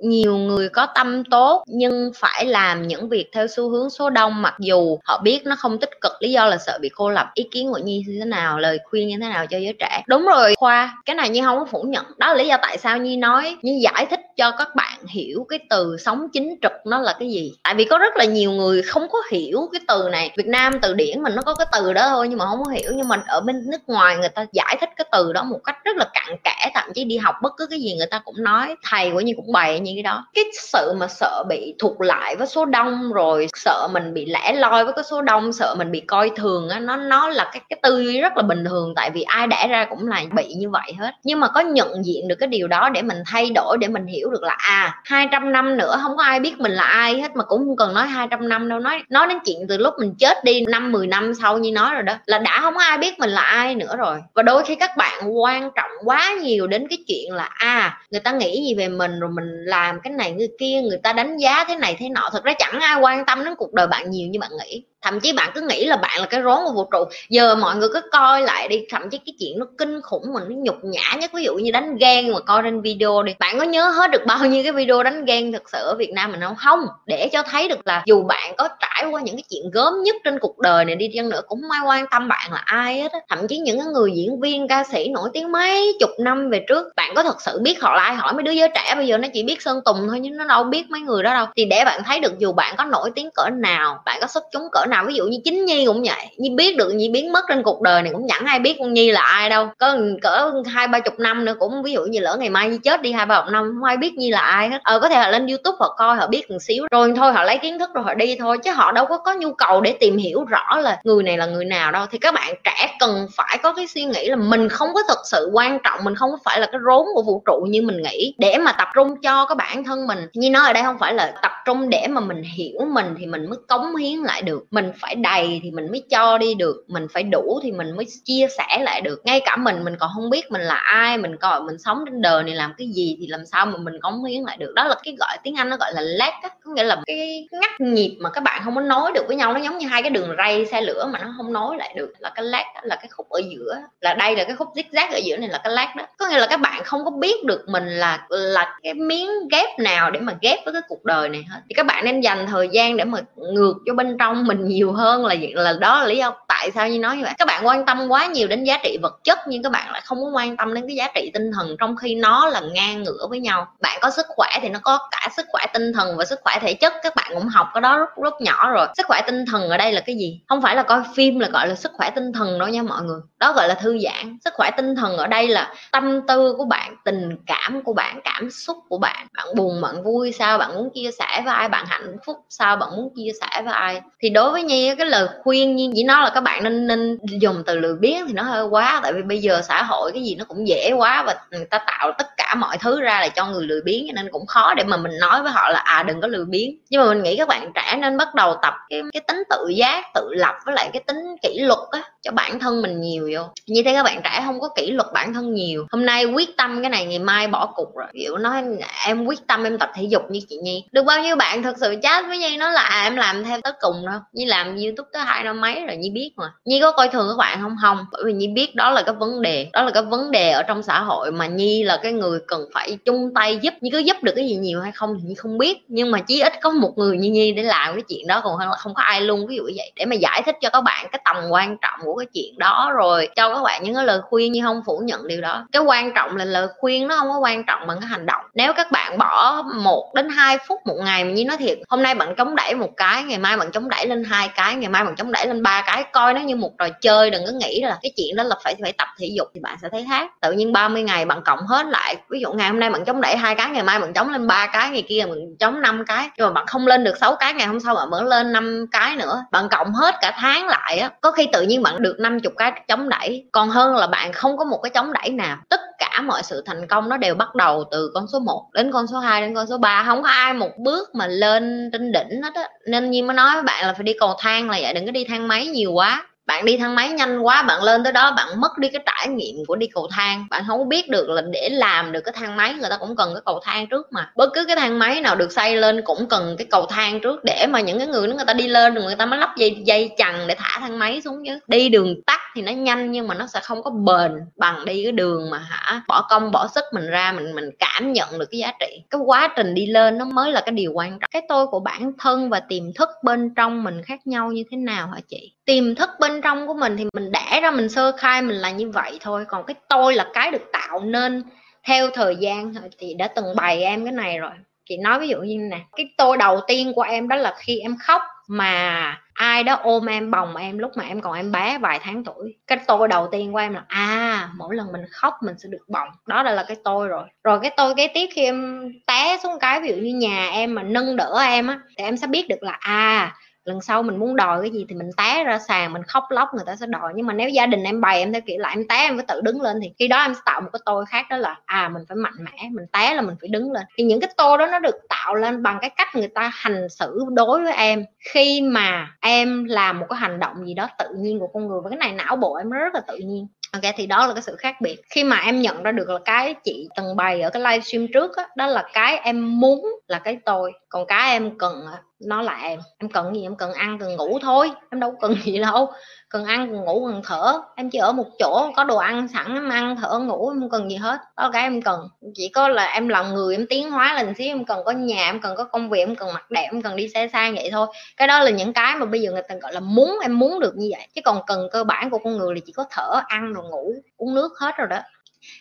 Nhiều người có tâm tốt, nhưng phải làm những việc theo xu hướng số đông, mặc dù họ biết nó không tích cực, lý do là sợ bị cô lập. Ý kiến của nhi như thế nào? Lời khuyên như thế nào cho giới trẻ? Đúng rồi, khoa, cái này nhi không có phủ nhận. Đó là lý do tại sao nhi nói, nhi giải thích cho các bạn hiểu cái từ sống chính trực nó là cái gì. Tại vì có rất là nhiều người không có hiểu cái từ này. Việt nam từ điển mình nó có cái từ đó thôi, nhưng mà không có hiểu. Nhưng mà ở bên nước ngoài người ta giải thích cái từ đó một cách rất là cặn kẽ, thậm chí đi học bất cứ cái gì người ta cũng nói. Thầy của nhi cũng bày những cái đó. Cái sự mà sợ bị thụt lại với số đông rồi, sợ mình bị lẻ loi với cái số đông, sợ mình bị coi thường á, nó nó là cái cái tư duy rất là bình thường, tại vì ai đẻ ra cũng là bị như vậy hết. Nhưng mà có nhận diện được cái điều đó để mình thay đổi, để mình hiểu được là à 200 năm nữa không có ai biết mình là ai hết, mà cũng không cần nói 200 năm đâu. Nói nói đến chuyện từ lúc mình chết đi năm 10 năm sau như nói rồi đó, là đã không có ai biết mình là ai nữa rồi. Và đôi khi các bạn quan trọng quá nhiều đến cái chuyện là à người ta nghĩ gì về mình rồi mình làm làm cái này người kia, người ta đánh giá thế này thế nọ, thật ra chẳng ai quan tâm đến cuộc đời bạn nhiều như bạn nghĩ thậm chí bạn cứ nghĩ là bạn là cái rốn của vũ trụ. Giờ mọi người cứ coi lại đi, thậm chí cái chuyện nó kinh khủng mà nó nhục nhã nhất. Ví dụ như đánh ghen mà coi trên video đi. Bạn có nhớ hết được bao nhiêu cái video đánh ghen thực sự ở việt nam mình không? Không. Để cho thấy được là dù bạn có trải qua những cái chuyện gớm nhất trên cuộc đời này đi chăng nữa, cũng không ai quan tâm bạn là ai hết thậm chí những cái người diễn viên, ca sĩ nổi tiếng mấy chục năm về trước, bạn có thật sự biết họ là ai? Hỏi mấy đứa giới trẻ bây giờ nó chỉ biết sơn tùng thôi nhưng nó đâu biết mấy người đó đâu. Thì để bạn thấy được dù bạn có nổi tiếng cỡ nào, bạn có xuất chúng cỡ nào, ví dụ như chính nhi cũng vậy, nhi biết được nhi biến mất trên cuộc đời này cũng chẳng ai biết con nhi là ai đâu. Có, cỡ hai, ba chục năm nữa cũng, ví dụ như lỡ ngày mai nhi chết đi, hai, ba chục năm, không ai biết nhi là ai hết. Ờ có thể họ lên youtube họ coi, họ biết một xíu. Rồi thôi, họ lấy kiến thức rồi họ đi thôi, chứ họ đâu có có nhu cầu để tìm hiểu rõ là người này là người nào đâu. Thì các bạn trẻ cần phải có cái suy nghĩ là mình không có thật sự quan trọng, mình không phải là cái rốn của vũ trụ như mình nghĩ. Để mà tập trung cho cái bản thân mình như nói ở đây không phải là tập trung để mà mình hiểu mình thì mình mới cống hiến lại được. Mình mình phải đầy thì mình mới cho đi được mình phải đủ thì mình mới chia sẻ lại được. Ngay cả mình mình còn không biết mình là ai mình còn mình sống trên đời này làm cái gì thì làm sao mà mình cống hiến lại được. Đó là cái gọi tiếng anh nó gọi là lag á có nghĩa là cái ngắt nhịp mà các bạn không có nói được với nhau nó giống như hai cái đường ray xe lửa mà nó không nói lại được. Là cái lag đó, là cái khúc ở giữa. Là đây là cái khúc zigzag ở giữa này là cái lag đó. Có nghĩa là các bạn không có biết được mình là là cái miếng ghép nào để mà ghép với cái cuộc đời này hết. Thì các bạn nên dành thời gian để mà ngược cho bên trong mình nhiều hơn là là đó là lý do tại sao như nói như vậy. Các bạn quan tâm quá nhiều đến giá trị vật chất, nhưng các bạn lại không có quan tâm đến cái giá trị tinh thần trong khi nó là ngang ngửa với nhau. Bạn có sức khỏe thì nó có cả sức khỏe tinh thần và sức khỏe thể chất. Các bạn cũng học cái đó rất rất nhỏ rồi. Sức khỏe tinh thần ở đây là cái gì? Không phải là coi phim là gọi là sức khỏe tinh thần đâu nha mọi người. Đó gọi là thư giãn. Sức khỏe tinh thần ở đây là tâm tư của bạn, tình cảm của bạn, cảm xúc của bạn. Bạn buồn, bạn vui, sao bạn muốn chia sẻ với ai? Bạn hạnh phúc, sao bạn muốn chia sẻ với ai? Thì đối với nhi cái lời khuyên như chỉ nói là các bạn nên nên dùng từ lười biếng thì nó hơi quá, tại vì bây giờ xã hội cái gì nó cũng dễ quá và người ta tạo tất cả mọi thứ ra là cho người lười biếng nên cũng khó để mà mình nói với họ là à đừng có lười biếng. Nhưng mà mình nghĩ các bạn trẻ nên bắt đầu tập cái cái tính tự giác tự lập với lại cái tính kỷ luật á cho bản thân mình nhiều vô. Như thế các bạn trẻ không có kỷ luật bản thân nhiều. Hôm nay quyết tâm cái này ngày mai bỏ cục rồi. Kiểu nói em quyết tâm em tập thể dục như chị nhi. Được bao nhiêu bạn thật sự chat với nhi nó là à, em làm theo tới cùng đâu như làm youtube tới hai năm mấy rồi nhi biết mà. Nhi có coi thường các bạn không? Không. Bởi vì nhi biết đó là cái vấn đề đó là cái vấn đề ở trong xã hội mà nhi là cái người cần phải chung tay giúp nhưng có giúp được cái gì nhiều hay không thì nhi không biết. Nhưng mà chí ít có một người như nhi để làm cái chuyện đó, còn không có ai luôn. Ví dụ như vậy, để mà giải thích cho các bạn cái tầm quan trọng của cái chuyện đó, rồi cho các bạn những cái lời khuyên. Như không phủ nhận điều đó, cái quan trọng là lời khuyên nó không có quan trọng bằng cái hành động. Nếu các bạn bỏ một đến hai phút một ngày mà như nói thiệt, hôm nay bạn chống đẩy một cái, ngày mai bạn chống đẩy lên hai cái, ngày mai bạn chống đẩy lên ba cái, coi nó như một trò chơi. Đừng có nghĩ là cái chuyện đó là phải phải tập thể dục thì bạn sẽ thấy khác. Tự nhiên 30 ngày bạn cộng hết lại ví dụ ngày hôm nay bạn chống đẩy hai cái, ngày mai bạn chống lên ba cái, ngày kia bạn chống năm cái. Nhưng mà bạn không lên được sáu cái, ngày hôm sau bạn vẫn lên năm cái nữa. Bạn cộng hết cả tháng lại á, có khi tự nhiên bạn được 50 cái chống đẩy. Còn hơn là bạn không có một cái chống đẩy nào. Tất cả mọi sự thành công nó đều bắt đầu từ con số 1 đến con số 2 đến con số 3 không có ai một bước mà lên trên đỉnh hết á. Nên như mới nói với bạn là phải đi cầu thang là vậy, đừng có đi thang máy nhiều quá bạn đi thang máy nhanh quá, bạn lên tới đó, bạn mất đi cái trải nghiệm của đi cầu thang. Bạn không biết được là để làm được cái thang máy, người ta cũng cần cái cầu thang trước mà. Bất cứ cái thang máy nào được xây lên cũng cần cái cầu thang trước để mà những cái người đó người ta đi lên, rồi người ta mới lắp dây dây chằng để thả thang máy xuống chứ. Đi đường tắt thì nó nhanh nhưng mà nó sẽ không có bền bằng đi cái đường mà hả, bỏ công, bỏ sức mình ra, mình mình cảm nhận được cái giá trị. Cái quá trình đi lên nó mới là cái điều quan trọng. Cái tôi của bản thân và tiềm thức bên trong mình khác nhau như thế nào hả chị? Tiềm thức bên trong của mình thì mình đẻ ra, mình sơ khai, mình là như vậy thôi. Còn cái tôi là cái được tạo nên theo thời gian thì đã từng bày em cái này rồi. Chị nói ví dụ như nè, cái tôi đầu tiên của em đó là khi em khóc mà ai đó ôm em bồng em lúc mà em còn em bé vài tháng tuổi. Cái tôi đầu tiên của em là à mỗi lần mình khóc mình sẽ được bồng. Đó là, là cái tôi rồi. Rồi cái tôi kế tiếp khi em té xuống cái ví dụ như nhà em mà nâng đỡ em á thì em sẽ biết được là à lần sau mình muốn đòi cái gì thì mình té ra sàn mình khóc lóc người ta sẽ đòi. Nhưng mà nếu gia đình em bày em theo kiểu là em té em phải tự đứng lên thì khi đó em sẽ tạo một cái tôi khác đó là à mình phải mạnh mẽ mình té là mình phải đứng lên. Thì những cái tôi đó nó được tạo lên bằng cái cách người ta hành xử đối với em. Khi mà em làm một cái hành động gì đó tự nhiên của con người và cái này não bộ em rất là tự nhiên. Ok thì đó là cái sự khác biệt. Khi mà em nhận ra được là cái chị từng bày ở cái livestream trước đó, đó là cái em muốn là cái tôi. Còn cái em cần nó là em em cần gì? Em cần ăn, cần ngủ thôi. Em đâu cần gì đâu. Cần ăn, cần ngủ, cần thở. Em chỉ ở một chỗ, có đồ ăn sẵn, em ăn, thở, ngủ, em không cần gì hết. Đó là cái em cần. Chỉ có là em lòng người, em tiến hóa lên xíu. Em cần có nhà, em cần có công việc, em cần mặc đẹp, em cần đi xe sang vậy thôi. Cái đó là những cái mà bây giờ người ta gọi là muốn, em muốn được như vậy. Chứ còn cần cơ bản của con người là chỉ có thở, ăn rồi ngủ, uống nước hết rồi đó.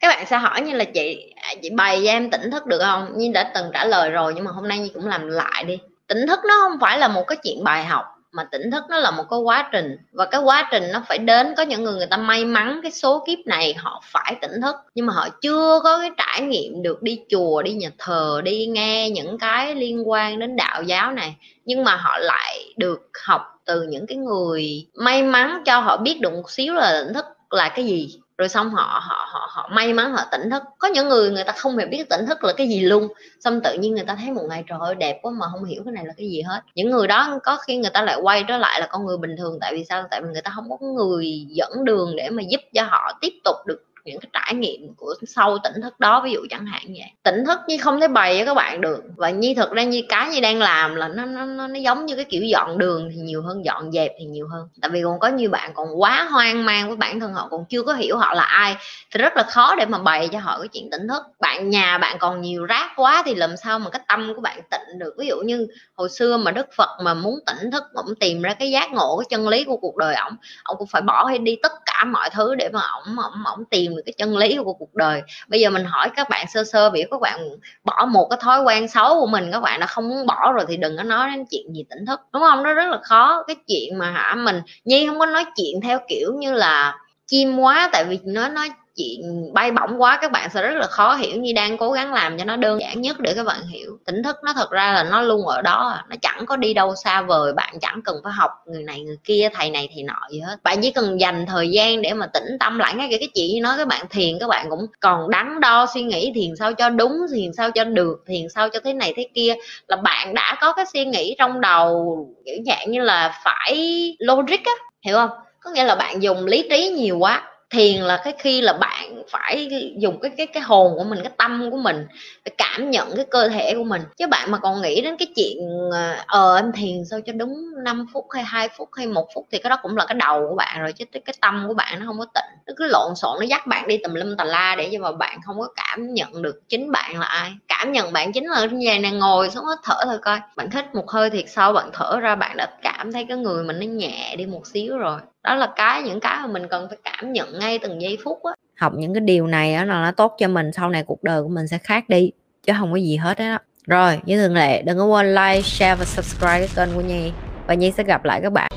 Các bạn sẽ hỏi như là chị à, chị bày cho em tỉnh thức được không? Như đã từng trả lời rồi, nhưng mà hôm nay như cũng làm lại đi tỉnh thức nó không phải là một cái chuyện bài học, mà tỉnh thức nó là một cái quá trình. Và cái quá trình nó phải đến, có những người người ta may mắn cái số kiếp này, họ phải tỉnh thức. Nhưng mà họ chưa có cái trải nghiệm được đi chùa, đi nhà thờ, đi nghe những cái liên quan đến đạo giáo này. Nhưng mà họ lại được học từ những cái người may mắn cho họ biết được một xíu là tỉnh thức là cái gì rồi xong họ họ họ họ may mắn, họ tỉnh thức. Có những người người ta không hề biết tỉnh thức là cái gì luôn. Xong tự nhiên người ta thấy một ngày trời ơi, đẹp quá mà không hiểu cái này là cái gì hết. Những người đó có khi người ta lại quay trở lại là con người bình thường. Tại vì sao? Tại vì người ta không có người dẫn đường để mà giúp cho họ tiếp tục được những cái trải nghiệm của sau tỉnh thức đó ví dụ chẳng hạn vậy. Tỉnh thức như không thể bày cho các bạn được. Và như thực ra như cái như đang làm là nó nó nó, nó giống như cái kiểu dọn đường thì nhiều hơn dọn dẹp thì nhiều hơn. Tại vì còn có nhiều bạn còn quá hoang mang với bản thân họ còn chưa có hiểu họ là ai thì rất là khó để mà bày cho họ cái chuyện tỉnh thức. Bạn nhà bạn còn nhiều rác quá thì làm sao mà cái tâm của bạn tịnh được? Ví dụ như hồi xưa mà đức phật mà muốn tỉnh thức ổng tìm ra cái giác ngộ cái chân lý của cuộc đời ổng ổng cũng phải bỏ hay đi tất cả mọi thứ để mà ổng ổng ổng tìm được cái chân lý của cuộc đời. Bây giờ mình hỏi các bạn sơ sơ biểu các bạn bỏ một cái thói quen xấu của mình, các bạn đã không muốn bỏ rồi thì đừng có nói đến chuyện gì tỉnh thức, đúng không? Nó rất là khó. Cái chuyện mà hả, mình nhi không có nói chuyện theo kiểu như là chim quá tại vì nó nói chuyện bay bổng quá, các bạn sẽ rất là khó hiểu như đang cố gắng làm cho nó đơn giản nhất để các bạn hiểu. Tỉnh thức nó thật ra là nó luôn ở đó, nó chẳng có đi đâu xa vời, bạn chẳng cần phải học người này người kia, thầy này thầy nọ gì hết. Bạn chỉ cần dành thời gian để mà tĩnh tâm lại, ngay cái chuyện như nói các bạn thiền, các bạn cũng còn đắn đo suy nghĩ, thiền sao cho đúng, thiền sao cho được, thiền sao cho thế này thế kia. Là bạn đã có cái suy nghĩ trong đầu, kiểu dạng như là phải logic á, hiểu không? Có nghĩa là bạn dùng lý trí nhiều quá thiền là cái khi là bạn phải dùng cái cái cái hồn của mình, cái tâm của mình để cảm nhận cái cơ thể của mình. Chứ bạn mà còn nghĩ đến cái chuyện ờ, ờ em thiền sao cho đúng 5 phút hay hai phút hay một phút thì cái đó cũng là cái đầu của bạn rồi, chứ cái tâm của bạn nó không có tịnh. Nó cứ lộn xộn, nó dắt bạn đi tùm lum tà la để cho mà bạn không có cảm nhận được chính bạn là ai. Cảm nhận bạn chính là như vậy nè, ngồi xuống hết thở thôi coi. Bạn thích một hơi thiệt sâu, bạn thở ra bạn đã cảm thấy cái người mình nó nhẹ đi một xíu rồi đó là cái, những cái mà mình cần phải cảm nhận ngay từng giây phút á. Học những cái điều này á là nó tốt cho mình, sau này cuộc đời của mình sẽ khác đi, chứ không có gì hết á. Rồi, như thường lệ, đừng có quên like, share và subscribe cái kênh của nhi. Và nhi sẽ gặp lại các bạn.